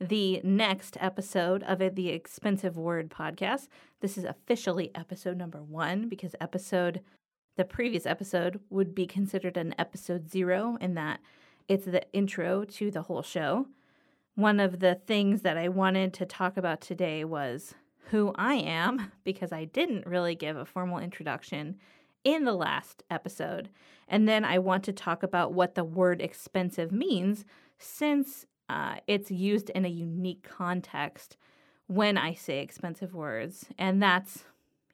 the next episode of the Expensive Word Podcast. This is officially episode number one because episode, the previous episode, would be considered an episode zero in that it's the intro to the whole show. One of the things that I wanted to talk about today was who I am because I didn't really give a formal introduction in the last episode. And then I want to talk about what the word expensive means since uh, it's used in a unique context when I say expensive words, and that's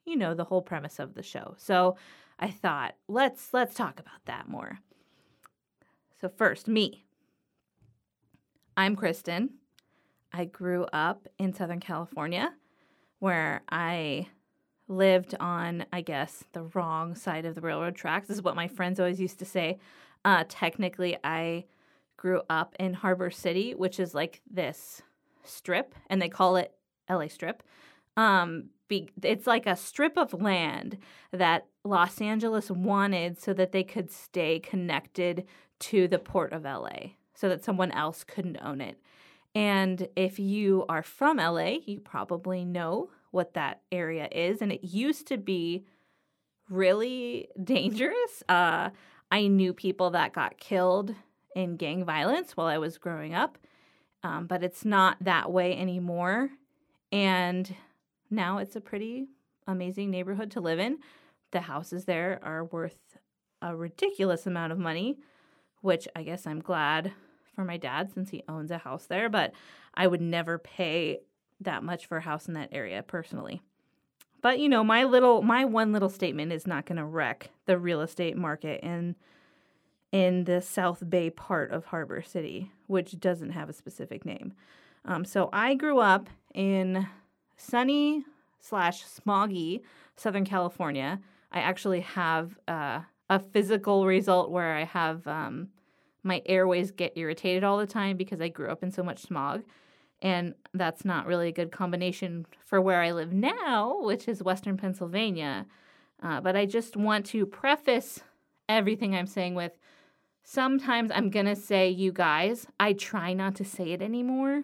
you know the whole premise of the show. So I thought let's let's talk about that more. So first, me. I'm Kristen. I grew up in Southern California where I lived on, I guess, the wrong side of the railroad tracks. This is what my friends always used to say. Uh, technically, I grew up in Harbor City, which is like this strip, and they call it LA Strip. Um, be, it's like a strip of land that Los Angeles wanted so that they could stay connected to the port of LA, so that someone else couldn't own it. And if you are from LA, you probably know what that area is. And it used to be really dangerous. Uh, I knew people that got killed in gang violence while I was growing up, um, but it's not that way anymore. And now it's a pretty amazing neighborhood to live in. The houses there are worth a ridiculous amount of money, which I guess I'm glad for my dad since he owns a house there, but I would never pay that much for a house in that area personally. But you know, my little my one little statement is not going to wreck the real estate market in in the South Bay part of Harbor City, which doesn't have a specific name. Um, so I grew up in sunny slash smoggy Southern California. I actually have uh, a physical result where I have um, my airways get irritated all the time because I grew up in so much smog. And that's not really a good combination for where I live now, which is Western Pennsylvania. Uh, but I just want to preface everything I'm saying with Sometimes I'm going to say you guys. I try not to say it anymore.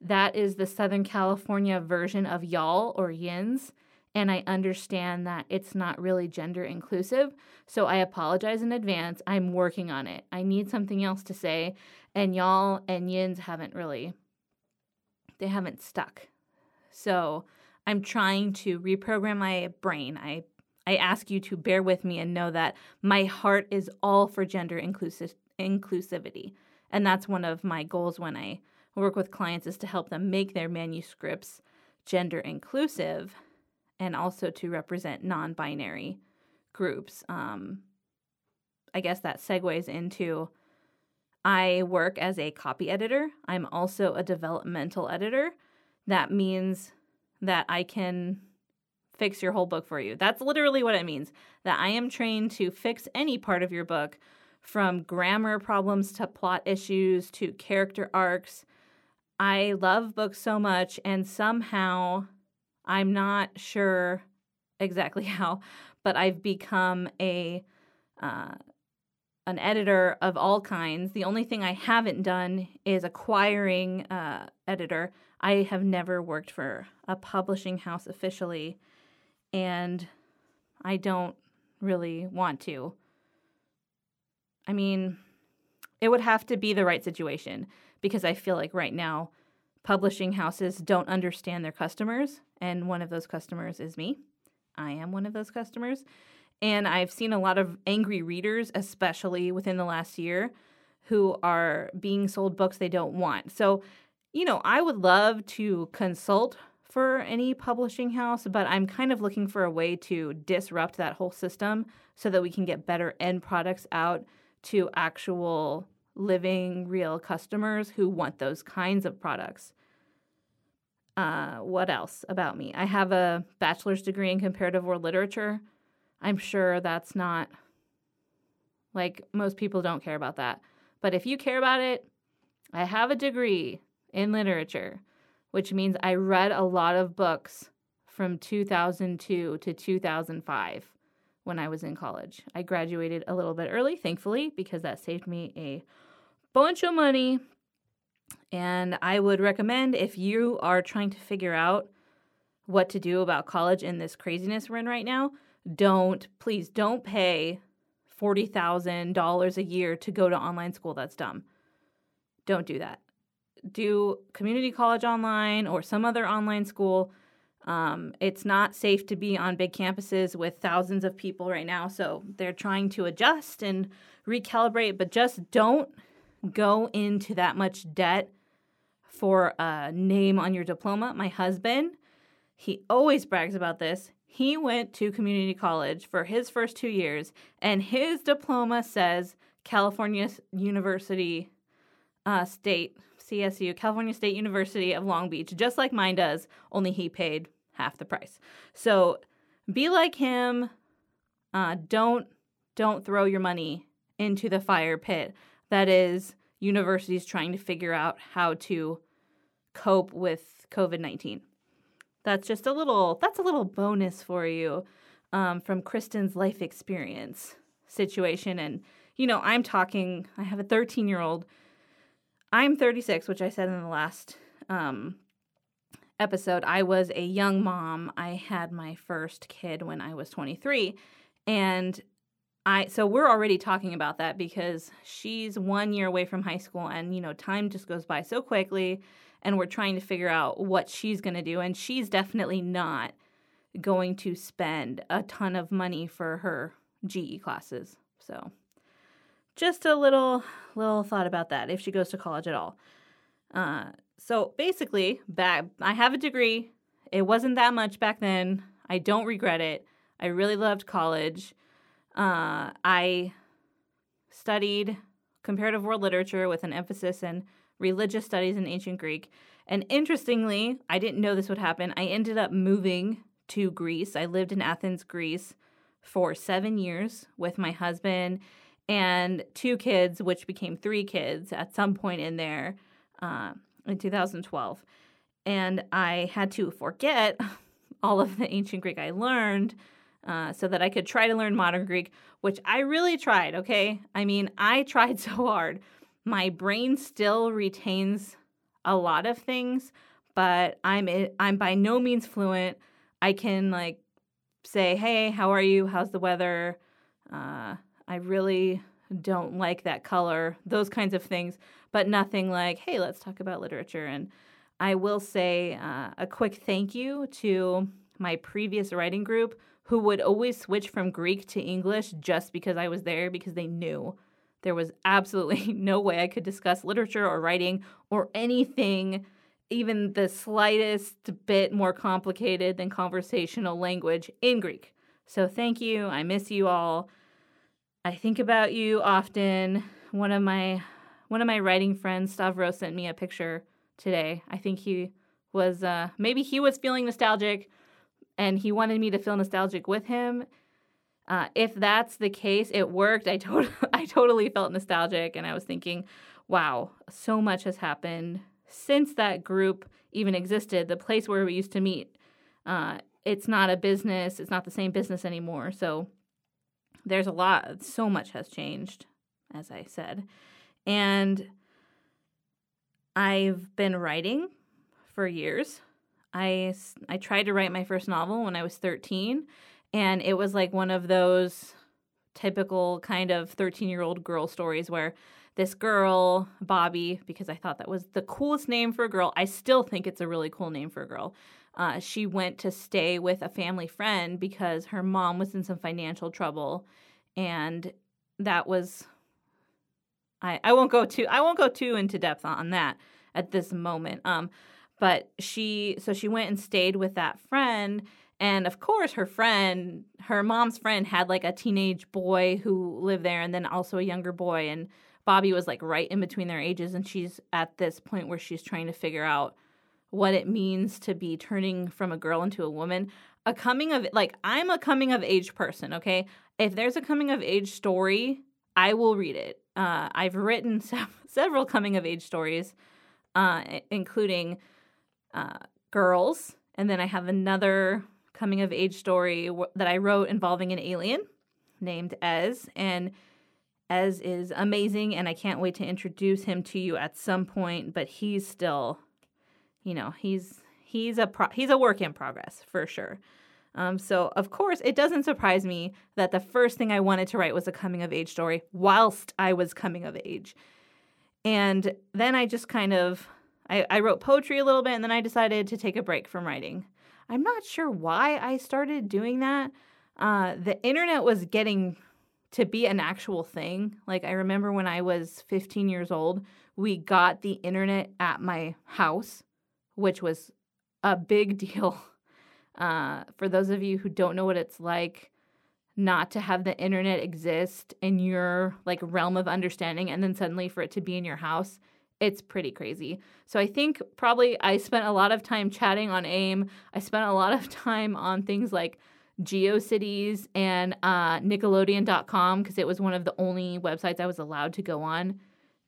That is the Southern California version of y'all or yins. And I understand that it's not really gender inclusive. So I apologize in advance. I'm working on it. I need something else to say. And y'all and yins haven't really, they haven't stuck. So I'm trying to reprogram my brain. I I ask you to bear with me and know that my heart is all for gender inclusive inclusivity. And that's one of my goals when I work with clients is to help them make their manuscripts gender inclusive and also to represent non-binary groups. Um, I guess that segues into I work as a copy editor. I'm also a developmental editor. That means that I can fix your whole book for you. That's literally what it means. That I am trained to fix any part of your book from grammar problems to plot issues to character arcs. I love books so much, and somehow I'm not sure exactly how, but I've become a uh, an editor of all kinds. The only thing I haven't done is acquiring uh, editor. I have never worked for a publishing house officially and I don't really want to. I mean, it would have to be the right situation because I feel like right now publishing houses don't understand their customers, and one of those customers is me. I am one of those customers. And I've seen a lot of angry readers, especially within the last year, who are being sold books they don't want. So, you know, I would love to consult for any publishing house, but I'm kind of looking for a way to disrupt that whole system so that we can get better end products out to actual living, real customers who want those kinds of products. Uh, what else about me? I have a bachelor's degree in comparative world literature. I'm sure that's not like most people don't care about that. But if you care about it, I have a degree in literature, which means I read a lot of books from 2002 to 2005 when I was in college. I graduated a little bit early, thankfully, because that saved me a bunch of money. And I would recommend if you are trying to figure out what to do about college in this craziness we're in right now, don't, please don't pay $40,000 a year to go to online school. That's dumb. Don't do that. Do community college online or some other online school um, it's not safe to be on big campuses with thousands of people right now. So they're trying to adjust and recalibrate, but just don't go into that much debt for a name on your diploma. My husband, he always brags about this. He went to community college for his first two years, and his diploma says California University uh, State, CSU, California State University of Long Beach, just like mine does, only he paid half the price. So be like him. Uh, don't don't throw your money into the fire pit. That is universities trying to figure out how to cope with COVID nineteen. That's just a little. That's a little bonus for you um, from Kristen's life experience situation. And you know, I'm talking. I have a 13 year old. I'm 36, which I said in the last um, episode, I was a young mom. I had my first kid when I was 23. And I so we're already talking about that because she's 1 year away from high school and you know, time just goes by so quickly and we're trying to figure out what she's going to do and she's definitely not going to spend a ton of money for her GE classes. So just a little little thought about that if she goes to college at all. Uh, so basically, back I have a degree. It wasn't that much back then. I don't regret it. I really loved college. Uh, I studied comparative world literature with an emphasis in religious studies in ancient Greek. And interestingly, I didn't know this would happen. I ended up moving to Greece. I lived in Athens, Greece for seven years with my husband and two kids, which became three kids at some point in there. Uh, in 2012. And I had to forget all of the ancient Greek I learned uh, so that I could try to learn modern Greek, which I really tried, okay? I mean, I tried so hard. My brain still retains a lot of things, but I'm I'm by no means fluent. I can like say, "Hey, how are you? How's the weather?" Uh, I really don't like that color, those kinds of things, but nothing like, hey, let's talk about literature. And I will say uh, a quick thank you to my previous writing group who would always switch from Greek to English just because I was there because they knew there was absolutely no way I could discuss literature or writing or anything even the slightest bit more complicated than conversational language in Greek. So thank you. I miss you all. I think about you often. One of my one of my writing friends, Stavros, sent me a picture today. I think he was uh, maybe he was feeling nostalgic, and he wanted me to feel nostalgic with him. Uh, if that's the case, it worked. I totally I totally felt nostalgic, and I was thinking, wow, so much has happened since that group even existed. The place where we used to meet, uh, it's not a business. It's not the same business anymore. So there's a lot, so much has changed, as I said. And I've been writing for years. I, I tried to write my first novel when I was 13, and it was like one of those typical kind of 13 year old girl stories where this girl, Bobby, because I thought that was the coolest name for a girl. I still think it's a really cool name for a girl. Uh, she went to stay with a family friend because her mom was in some financial trouble, and that was. I, I won't go too I won't go too into depth on that at this moment. Um, but she so she went and stayed with that friend and of course, her friend, her mom's friend, had like a teenage boy who lived there and then also a younger boy. And Bobby was like right in between their ages. And she's at this point where she's trying to figure out what it means to be turning from a girl into a woman. A coming of, like, I'm a coming of age person, okay? If there's a coming of age story, I will read it. Uh, I've written se- several coming of age stories, uh, including uh, girls. And then I have another coming of age story that I wrote involving an alien named Ez. And Ez is amazing, and I can't wait to introduce him to you at some point. But he's still, you know, he's he's a pro- he's a work in progress for sure. Um, so of course, it doesn't surprise me that the first thing I wanted to write was a coming of age story whilst I was coming of age. And then I just kind of I, I wrote poetry a little bit, and then I decided to take a break from writing. I'm not sure why I started doing that. Uh, the internet was getting to be an actual thing. Like, I remember when I was 15 years old, we got the internet at my house, which was a big deal. Uh, for those of you who don't know what it's like, not to have the internet exist in your like realm of understanding and then suddenly for it to be in your house it's pretty crazy. So I think probably I spent a lot of time chatting on AIM. I spent a lot of time on things like GeoCities and uh, Nickelodeon.com because it was one of the only websites I was allowed to go on.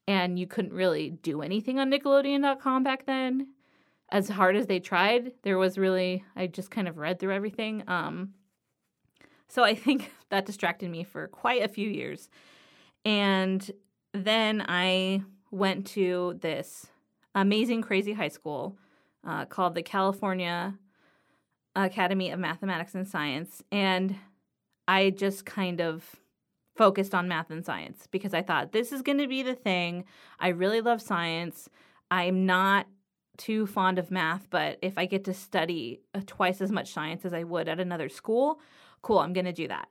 And you couldn't really do anything on Nickelodeon.com back then. As hard as they tried, there was really, I just kind of read through everything. Um, so I think that distracted me for quite a few years. And then I went to this amazing, crazy high school uh, called the California Academy of Mathematics and Science. And I just kind of focused on math and science because I thought this is going to be the thing. I really love science. I'm not too fond of math, but if I get to study uh, twice as much science as I would at another school, cool, I'm going to do that.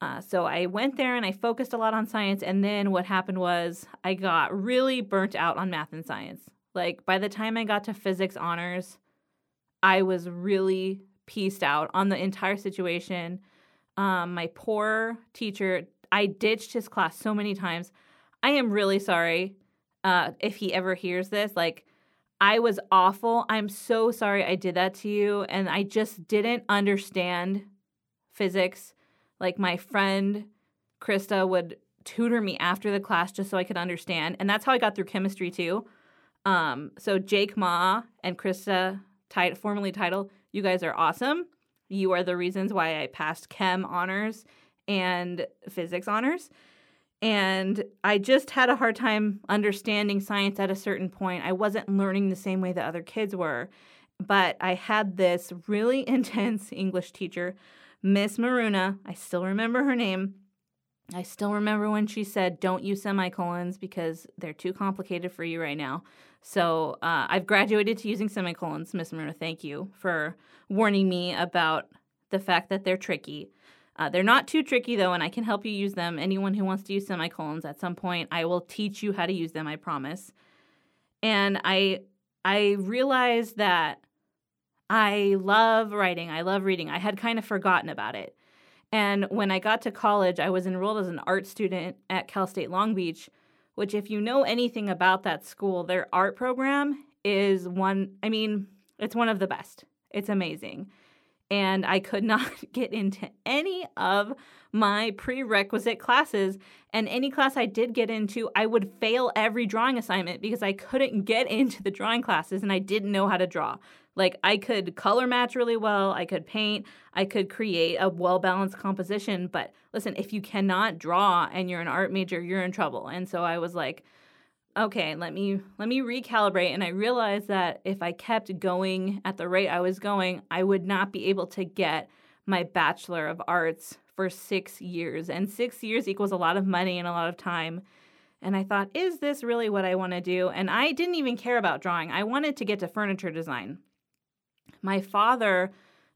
Uh, so I went there and I focused a lot on science. And then what happened was I got really burnt out on math and science. Like by the time I got to physics honors, I was really pieced out on the entire situation. Um, my poor teacher, I ditched his class so many times. I am really sorry uh, if he ever hears this. Like, I was awful. I'm so sorry I did that to you. And I just didn't understand physics like my friend Krista would tutor me after the class just so I could understand. And that's how I got through chemistry too. Um, so Jake Ma and Krista, tit- formerly title, you guys are awesome. You are the reasons why I passed chem honors and physics honors. And I just had a hard time understanding science at a certain point. I wasn't learning the same way that other kids were. But I had this really intense English teacher Miss Maruna, I still remember her name. I still remember when she said, Don't use semicolons because they're too complicated for you right now. So uh, I've graduated to using semicolons, Miss Maruna. Thank you for warning me about the fact that they're tricky. Uh, they're not too tricky though, and I can help you use them. Anyone who wants to use semicolons at some point, I will teach you how to use them, I promise. And I I realized that I love writing. I love reading. I had kind of forgotten about it. And when I got to college, I was enrolled as an art student at Cal State Long Beach, which, if you know anything about that school, their art program is one, I mean, it's one of the best. It's amazing. And I could not get into any of my prerequisite classes. And any class I did get into, I would fail every drawing assignment because I couldn't get into the drawing classes and I didn't know how to draw. Like I could color match really well, I could paint, I could create a well balanced composition. But listen, if you cannot draw and you're an art major, you're in trouble. And so I was like, okay, let me let me recalibrate. And I realized that if I kept going at the rate I was going, I would not be able to get my bachelor of arts for six years. And six years equals a lot of money and a lot of time. And I thought, is this really what I want to do? And I didn't even care about drawing. I wanted to get to furniture design. My father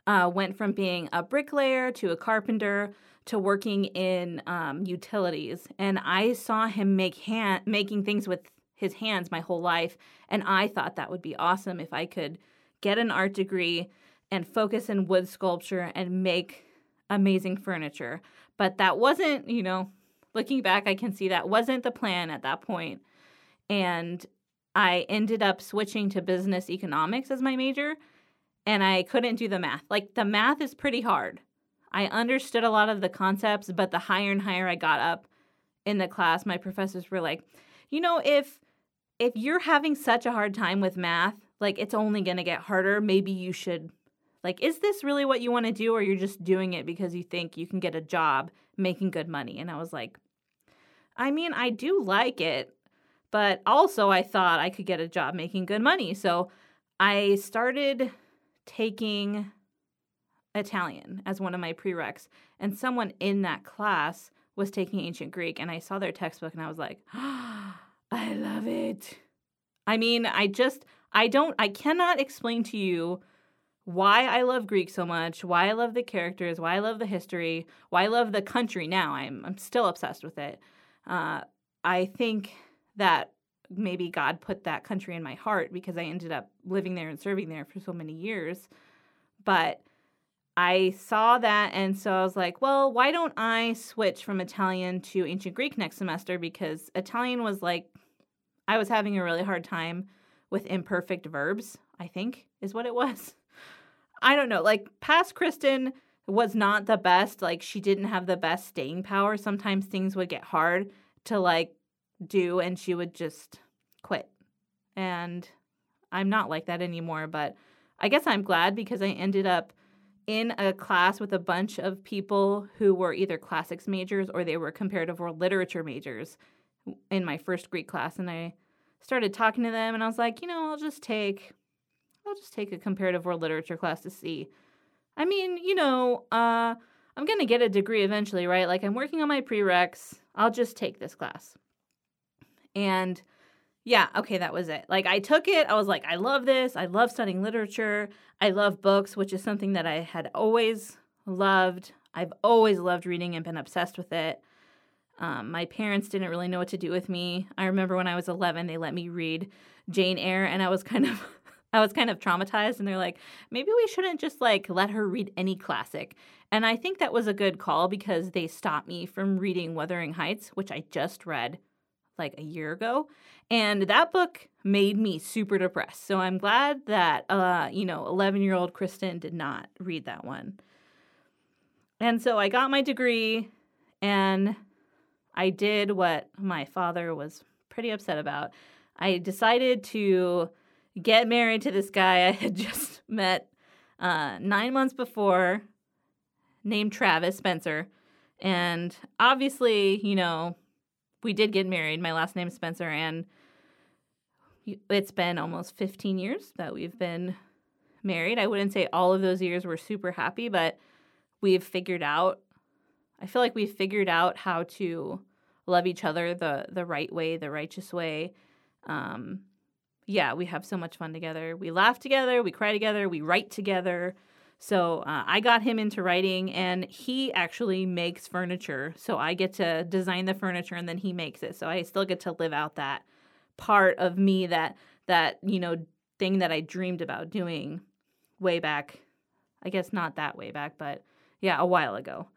uh, went from being a bricklayer to a carpenter to working in um, utilities, and I saw him make hand making things with his hands my whole life, and I thought that would be awesome if I could get an art degree and focus in wood sculpture and make amazing furniture. But that wasn't, you know, looking back, I can see that wasn't the plan at that point. And I ended up switching to business economics as my major and I couldn't do the math. Like the math is pretty hard. I understood a lot of the concepts, but the higher and higher I got up in the class, my professors were like, "You know, if if you're having such a hard time with math, like it's only going to get harder, maybe you should like is this really what you want to do or you're just doing it because you think you can get a job making good money?" And I was like, "I mean, I do like it, but also I thought I could get a job making good money." So I started taking Italian as one of my prereqs, and someone in that class was taking ancient Greek, and I saw their textbook and I was like, oh, I love it. I mean, I just, I don't, I cannot explain to you why I love Greek so much, why I love the characters, why I love the history, why I love the country now. I'm, I'm still obsessed with it. Uh, I think that maybe God put that country in my heart because I ended up living there and serving there for so many years. But I saw that, and so I was like, well, why don't I switch from Italian to ancient Greek next semester? Because Italian was like, I was having a really hard time with imperfect verbs, I think is what it was. I don't know. Like, past Kristen was not the best. Like, she didn't have the best staying power. Sometimes things would get hard to like do and she would just quit. And I'm not like that anymore, but I guess I'm glad because I ended up in a class with a bunch of people who were either classics majors or they were comparative world literature majors in my first Greek class and I started talking to them and I was like, you know, I'll just take I'll just take a comparative world literature class to see. I mean, you know, uh I'm going to get a degree eventually, right? Like I'm working on my prereqs. I'll just take this class. And yeah, okay, that was it. Like I took it, I was like, I love this. I love studying literature. I love books, which is something that I had always loved. I've always loved reading and been obsessed with it. Um, my parents didn't really know what to do with me. I remember when I was 11, they let me read Jane Eyre, and I was kind of, I was kind of traumatized. And they're like, maybe we shouldn't just like let her read any classic. And I think that was a good call because they stopped me from reading Wuthering Heights, which I just read like a year ago. And that book made me super depressed. So I'm glad that, uh, you know, 11 year old Kristen did not read that one. And so I got my degree and I did what my father was pretty upset about. I decided to get married to this guy I had just met uh, nine months before, named Travis Spencer. And obviously, you know, we did get married. My last name is Spencer, and it's been almost 15 years that we've been married. I wouldn't say all of those years were super happy, but we've figured out. I feel like we've figured out how to love each other the the right way, the righteous way. Um, yeah, we have so much fun together. We laugh together, we cry together, we write together. So uh, I got him into writing, and he actually makes furniture. So I get to design the furniture, and then he makes it. So I still get to live out that part of me that that you know thing that I dreamed about doing way back. I guess not that way back, but yeah, a while ago.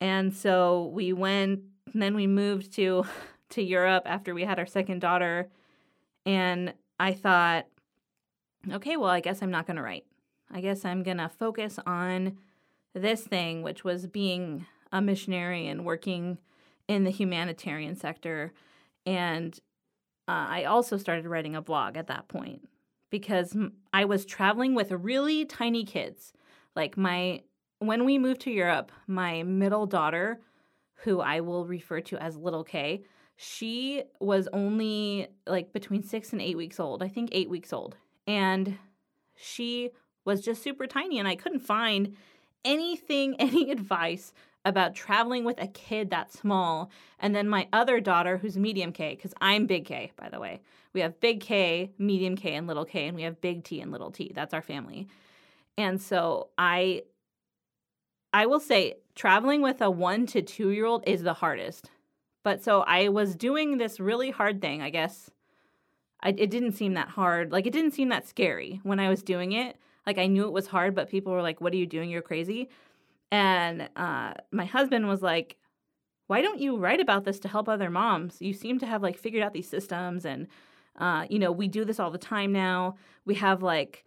And so we went. then we moved to to Europe after we had our second daughter, and I thought, okay, well, I guess I'm not going to write. I guess I'm going to focus on this thing, which was being a missionary and working in the humanitarian sector. And uh, I also started writing a blog at that point because I was traveling with really tiny kids. Like my, when we moved to Europe, my middle daughter, who I will refer to as Little K, she was only like between six and eight weeks old. I think eight weeks old. And she was just super tiny and I couldn't find anything, any advice about traveling with a kid that small. And then my other daughter, who's medium K, because I'm big K, by the way. We have big K, medium K, and little K, and we have big T and little t. That's our family. And so I I will say traveling with a one to two year old is the hardest. But so I was doing this really hard thing, I guess. I, it didn't seem that hard. Like, it didn't seem that scary when I was doing it. Like, I knew it was hard, but people were like, What are you doing? You're crazy. And uh, my husband was like, Why don't you write about this to help other moms? You seem to have like figured out these systems. And, uh, you know, we do this all the time now. We have like,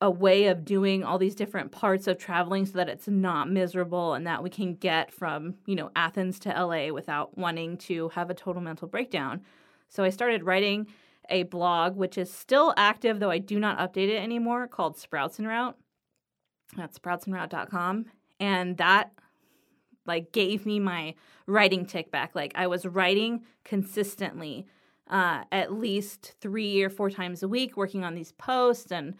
a way of doing all these different parts of traveling so that it's not miserable and that we can get from, you know, Athens to LA without wanting to have a total mental breakdown. So I started writing a blog which is still active though I do not update it anymore called Sprouts and Route. That's sproutsandroute.com and that like gave me my writing tick back. Like I was writing consistently uh, at least 3 or 4 times a week working on these posts and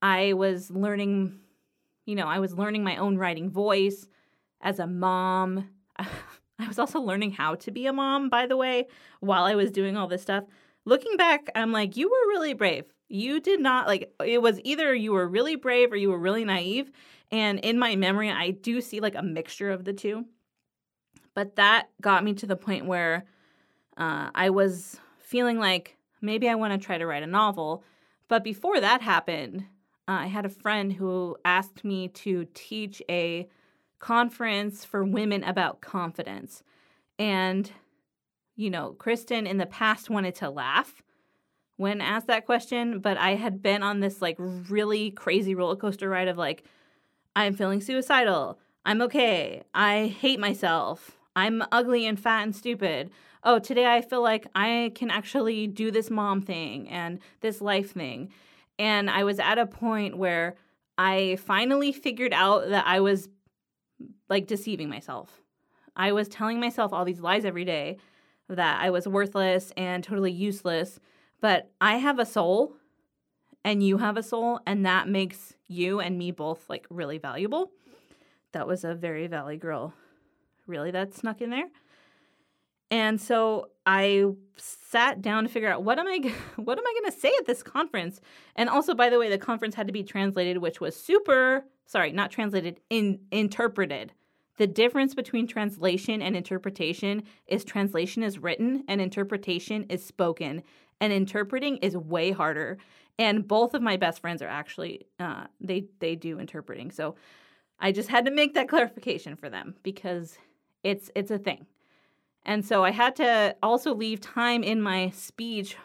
I was learning, you know, I was learning my own writing voice as a mom. I was also learning how to be a mom, by the way, while I was doing all this stuff. Looking back, I'm like, you were really brave. You did not, like, it was either you were really brave or you were really naive. And in my memory, I do see like a mixture of the two. But that got me to the point where uh, I was feeling like maybe I want to try to write a novel. But before that happened, uh, I had a friend who asked me to teach a conference for women about confidence. And, you know, Kristen in the past wanted to laugh when asked that question, but I had been on this like really crazy roller coaster ride of like, I'm feeling suicidal. I'm okay. I hate myself. I'm ugly and fat and stupid. Oh, today I feel like I can actually do this mom thing and this life thing. And I was at a point where I finally figured out that I was like deceiving myself. I was telling myself all these lies every day that I was worthless and totally useless. But I have a soul and you have a soul, and that makes you and me both like really valuable. That was a very Valley girl. Really, that snuck in there. And so I sat down to figure out what am I what am I going to say at this conference? And also by the way, the conference had to be translated which was super sorry, not translated, in interpreted. The difference between translation and interpretation is translation is written and interpretation is spoken. And interpreting is way harder. And both of my best friends are actually uh, they they do interpreting. So I just had to make that clarification for them because it's it's a thing. And so I had to also leave time in my speech,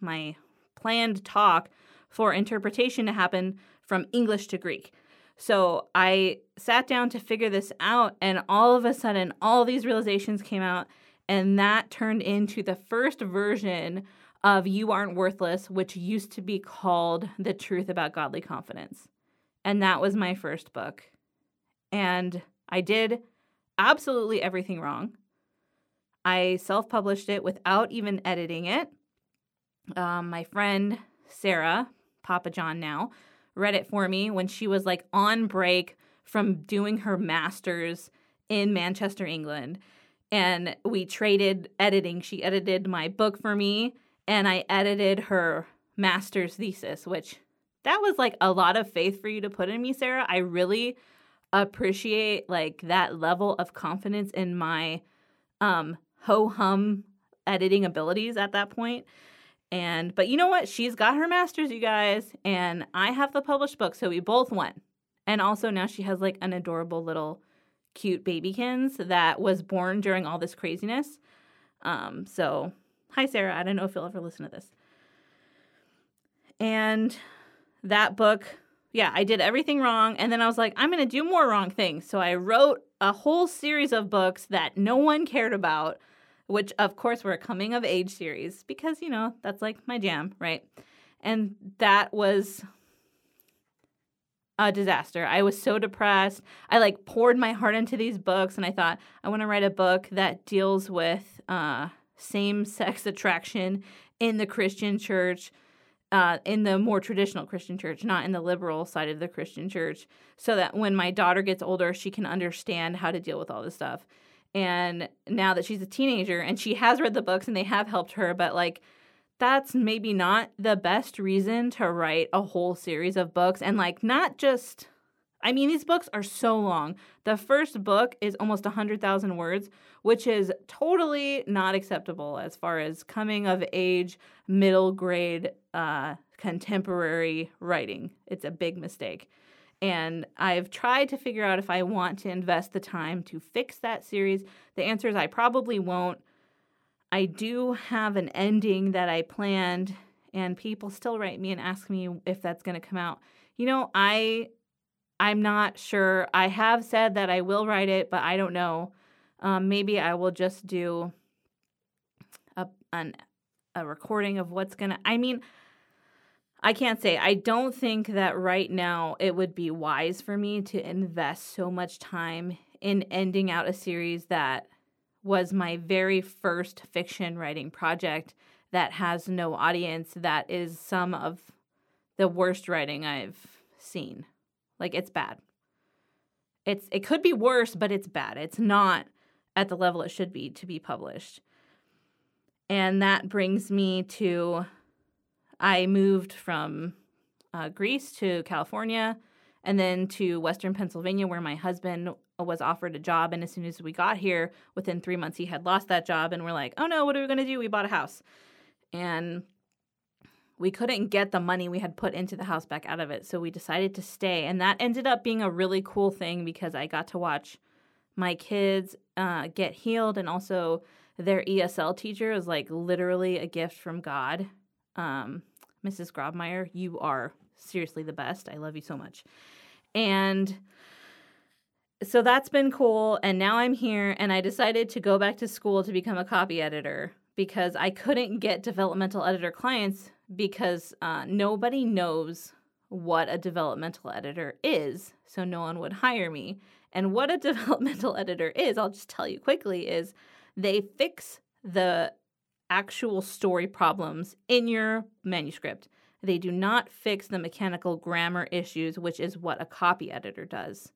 my planned talk, for interpretation to happen from English to Greek. So I sat down to figure this out, and all of a sudden, all these realizations came out, and that turned into the first version of You Aren't Worthless, which used to be called The Truth About Godly Confidence. And that was my first book. And I did absolutely everything wrong. I self published it without even editing it. Um, my friend Sarah, Papa John now, read it for me when she was like on break from doing her master's in Manchester, England. And we traded editing. She edited my book for me, and I edited her master's thesis, which that was like a lot of faith for you to put in me, Sarah. I really appreciate like that level of confidence in my um ho hum editing abilities at that point. And but you know what? She's got her masters, you guys, and I have the published book, so we both won. And also now she has like an adorable little cute babykins that was born during all this craziness. Um, so hi Sarah, I don't know if you'll ever listen to this. And that book, yeah, I did everything wrong. And then I was like, I'm going to do more wrong things. So I wrote a whole series of books that no one cared about which of course were a coming of age series because, you know, that's like my jam, right? And that was a disaster. I was so depressed. I like poured my heart into these books and I thought I want to write a book that deals with uh, same sex attraction in the Christian church uh, in the more traditional Christian church, not in the liberal side of the Christian church, so that when my daughter gets older, she can understand how to deal with all this stuff. And now that she's a teenager and she has read the books and they have helped her, but like that's maybe not the best reason to write a whole series of books and like not just I mean, these books are so long. The first book is almost 100,000 words, which is totally not acceptable as far as coming of age, middle grade, uh, contemporary writing. It's a big mistake. And I've tried to figure out if I want to invest the time to fix that series. The answer is I probably won't. I do have an ending that I planned, and people still write me and ask me if that's going to come out. You know, I I'm not sure. I have said that I will write it, but I don't know. Um, maybe I will just do a an, a recording of what's gonna. I mean, I can't say. I don't think that right now it would be wise for me to invest so much time in ending out a series that was my very first fiction writing project that has no audience. That is some of the worst writing I've seen. Like it's bad. It's it could be worse, but it's bad. It's not at the level it should be to be published. And that brings me to I moved from uh, Greece to California and then to Western Pennsylvania, where my husband was offered a job. And as soon as we got here, within three months, he had lost that job. And we're like, oh no, what are we going to do? We bought a house. And we couldn't get the money we had put into the house back out of it. So we decided to stay. And that ended up being a really cool thing because I got to watch my kids uh, get healed and also their ESL teacher is like literally a gift from God. Um, Mrs. Grobmeyer, you are seriously the best. I love you so much. And so that's been cool. And now I'm here and I decided to go back to school to become a copy editor because I couldn't get developmental editor clients because uh, nobody knows what a developmental editor is, so no one would hire me. And what a developmental editor is, I'll just tell you quickly, is they fix the actual story problems in your manuscript. They do not fix the mechanical grammar issues, which is what a copy editor does.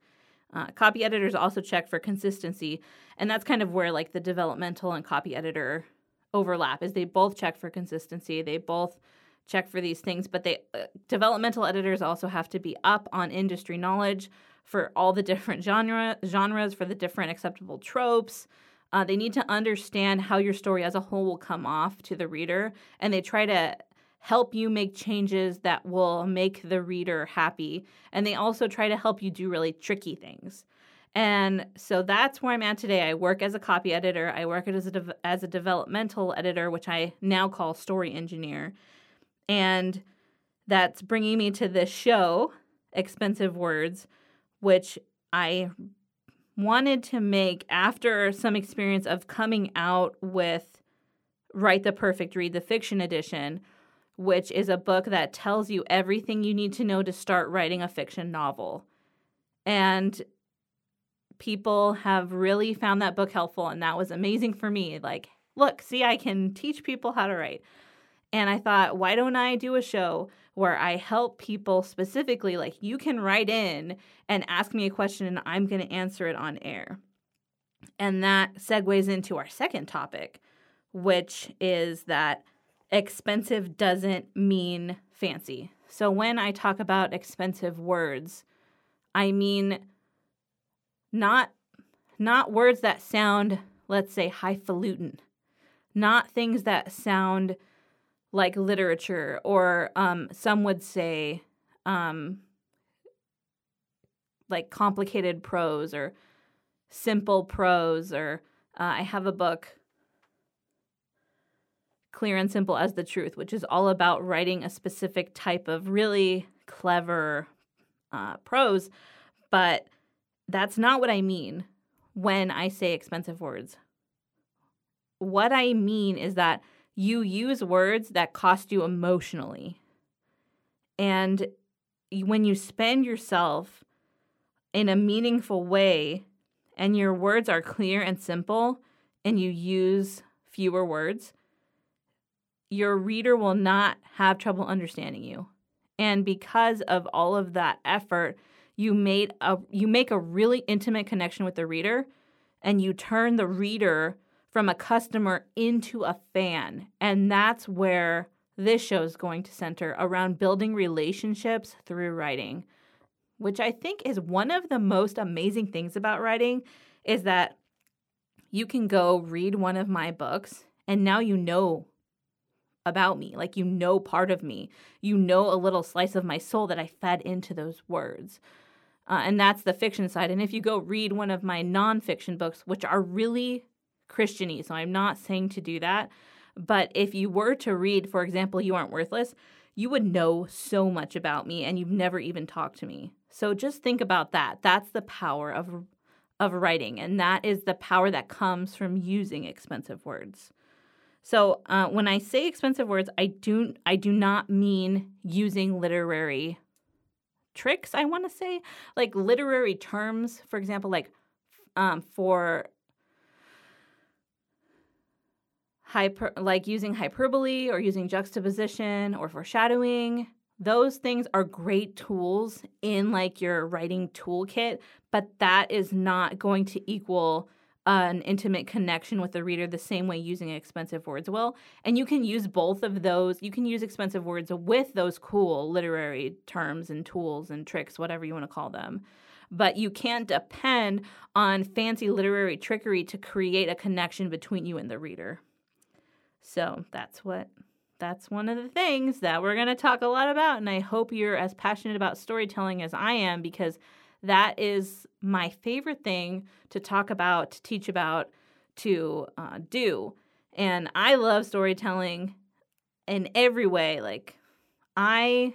Uh, copy editors also check for consistency, and that's kind of where like the developmental and copy editor overlap. Is they both check for consistency. They both check for these things, but they uh, developmental editors also have to be up on industry knowledge for all the different genre genres, for the different acceptable tropes. Uh, they need to understand how your story as a whole will come off to the reader, and they try to help you make changes that will make the reader happy. And they also try to help you do really tricky things. And so that's where I'm at today. I work as a copy editor. I work as a de- as a developmental editor, which I now call story engineer. And that's bringing me to this show, Expensive Words, which I wanted to make after some experience of coming out with Write the Perfect Read the Fiction Edition, which is a book that tells you everything you need to know to start writing a fiction novel. And people have really found that book helpful, and that was amazing for me. Like, look, see, I can teach people how to write. And I thought, why don't I do a show where I help people specifically? Like, you can write in and ask me a question, and I'm going to answer it on air. And that segues into our second topic, which is that expensive doesn't mean fancy. So, when I talk about expensive words, I mean not not words that sound, let's say, highfalutin, not things that sound like literature, or um, some would say um, like complicated prose or simple prose. Or uh, I have a book, Clear and Simple as the Truth, which is all about writing a specific type of really clever uh, prose. But that's not what I mean when I say expensive words. What I mean is that you use words that cost you emotionally. And when you spend yourself in a meaningful way and your words are clear and simple and you use fewer words, your reader will not have trouble understanding you. And because of all of that effort, you made a you make a really intimate connection with the reader and you turn the reader from a customer into a fan. And that's where this show is going to center around building relationships through writing, which I think is one of the most amazing things about writing is that you can go read one of my books and now you know about me. Like you know part of me. You know a little slice of my soul that I fed into those words. Uh, and that's the fiction side. And if you go read one of my nonfiction books, which are really Christiany, so I'm not saying to do that, but if you were to read, for example, You Aren't Worthless, you would know so much about me and you've never even talked to me. So just think about that. That's the power of of writing, and that is the power that comes from using expensive words. So uh, when I say expensive words, I do I do not mean using literary tricks. I want to say like literary terms, for example, like um, for hyper like using hyperbole or using juxtaposition or foreshadowing. Those things are great tools in like your writing toolkit but that is not going to equal an intimate connection with the reader the same way using expensive words will. And you can use both of those you can use expensive words with those cool literary terms and tools and tricks whatever you want to call them. But you can't depend on fancy literary trickery to create a connection between you and the reader so that's what that's one of the things that we're going to talk a lot about. And I hope you're as passionate about storytelling as I am because that is my favorite thing to talk about, to teach about, to uh, do. And I love storytelling in every way. Like, I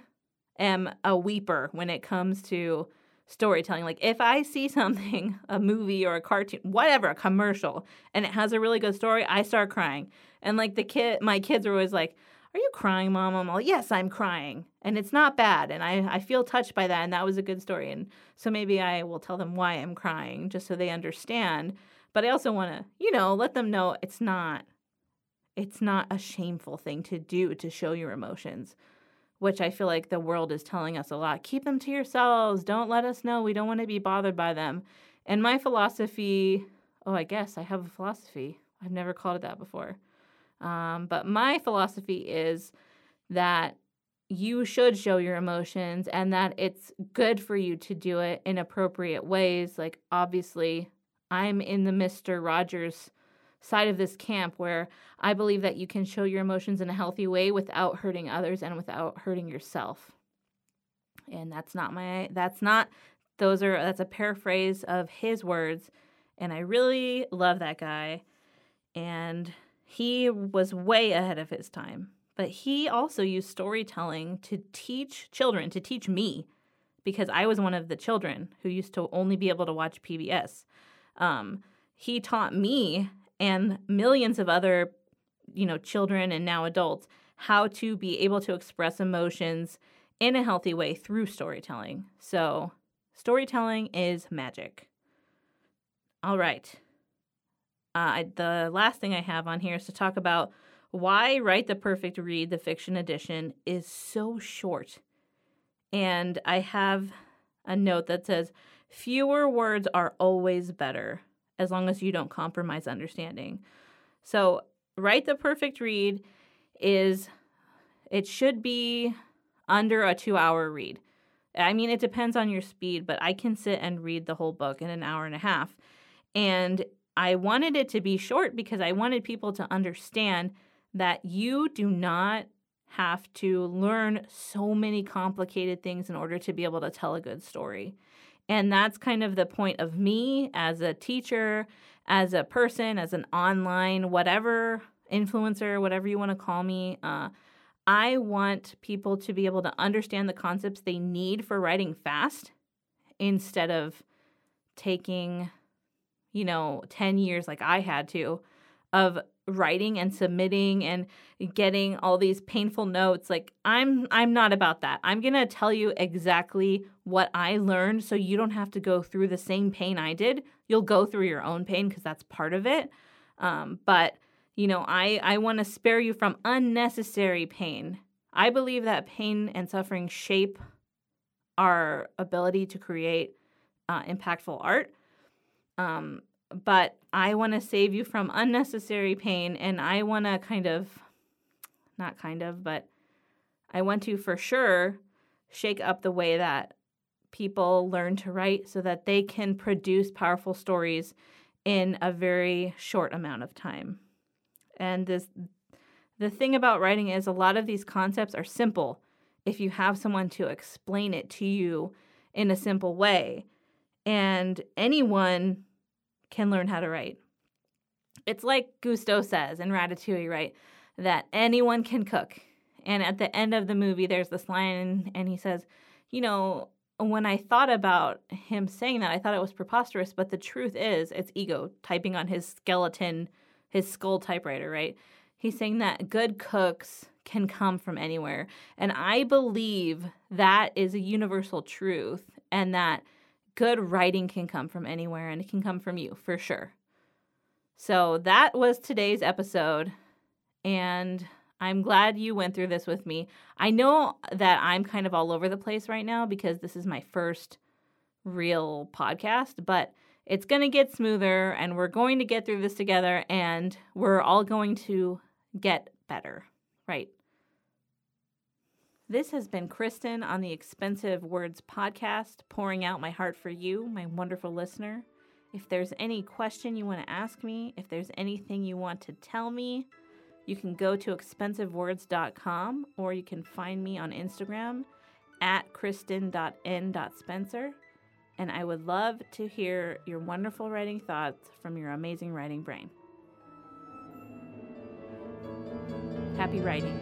am a weeper when it comes to storytelling. Like, if I see something, a movie or a cartoon, whatever, a commercial, and it has a really good story, I start crying. And like the kid, my kids are always like, Are you crying, mom? I'm all, Yes, I'm crying. And it's not bad. And I, I feel touched by that. And that was a good story. And so maybe I will tell them why I'm crying just so they understand. But I also want to, you know, let them know it's not. It's not a shameful thing to do to show your emotions, which I feel like the world is telling us a lot. Keep them to yourselves. Don't let us know. We don't want to be bothered by them. And my philosophy, oh, I guess I have a philosophy. I've never called it that before. Um, but my philosophy is that you should show your emotions and that it's good for you to do it in appropriate ways. Like, obviously, I'm in the Mr. Rogers side of this camp where I believe that you can show your emotions in a healthy way without hurting others and without hurting yourself. And that's not my, that's not, those are, that's a paraphrase of his words. And I really love that guy. And he was way ahead of his time. But he also used storytelling to teach children, to teach me, because I was one of the children who used to only be able to watch PBS. Um, he taught me and millions of other, you know, children and now adults how to be able to express emotions in a healthy way through storytelling. So, storytelling is magic. All right. Uh, the last thing I have on here is to talk about why Write the Perfect Read, the fiction edition, is so short. And I have a note that says, fewer words are always better as long as you don't compromise understanding. So, Write the Perfect Read is, it should be under a two hour read. I mean, it depends on your speed, but I can sit and read the whole book in an hour and a half. And I wanted it to be short because I wanted people to understand that you do not have to learn so many complicated things in order to be able to tell a good story. And that's kind of the point of me as a teacher, as a person, as an online, whatever influencer, whatever you want to call me. Uh, I want people to be able to understand the concepts they need for writing fast instead of taking you know, 10 years like I had to of writing and submitting and getting all these painful notes like I'm I'm not about that. I'm going to tell you exactly what I learned so you don't have to go through the same pain I did. You'll go through your own pain because that's part of it. Um, but You know, I, I want to spare you from unnecessary pain. I believe that pain and suffering shape our ability to create uh, impactful art. Um, but I want to save you from unnecessary pain, and I want to kind of, not kind of, but I want to for sure shake up the way that people learn to write so that they can produce powerful stories in a very short amount of time. And this the thing about writing is a lot of these concepts are simple if you have someone to explain it to you in a simple way. And anyone can learn how to write. It's like Gusteau says in Ratatouille, right? That anyone can cook. And at the end of the movie, there's this line, and he says, You know, when I thought about him saying that, I thought it was preposterous, but the truth is, it's Ego typing on his skeleton, his skull typewriter, right? He's saying that good cooks can come from anywhere. And I believe that is a universal truth and that good writing can come from anywhere and it can come from you for sure. So that was today's episode. And I'm glad you went through this with me. I know that I'm kind of all over the place right now because this is my first real podcast, but it's going to get smoother and we're going to get through this together and we're all going to get better, right? This has been Kristen on the Expensive Words podcast, pouring out my heart for you, my wonderful listener. If there's any question you want to ask me, if there's anything you want to tell me, you can go to expensivewords.com or you can find me on Instagram at kristen.n.spencer. And I would love to hear your wonderful writing thoughts from your amazing writing brain. Happy writing.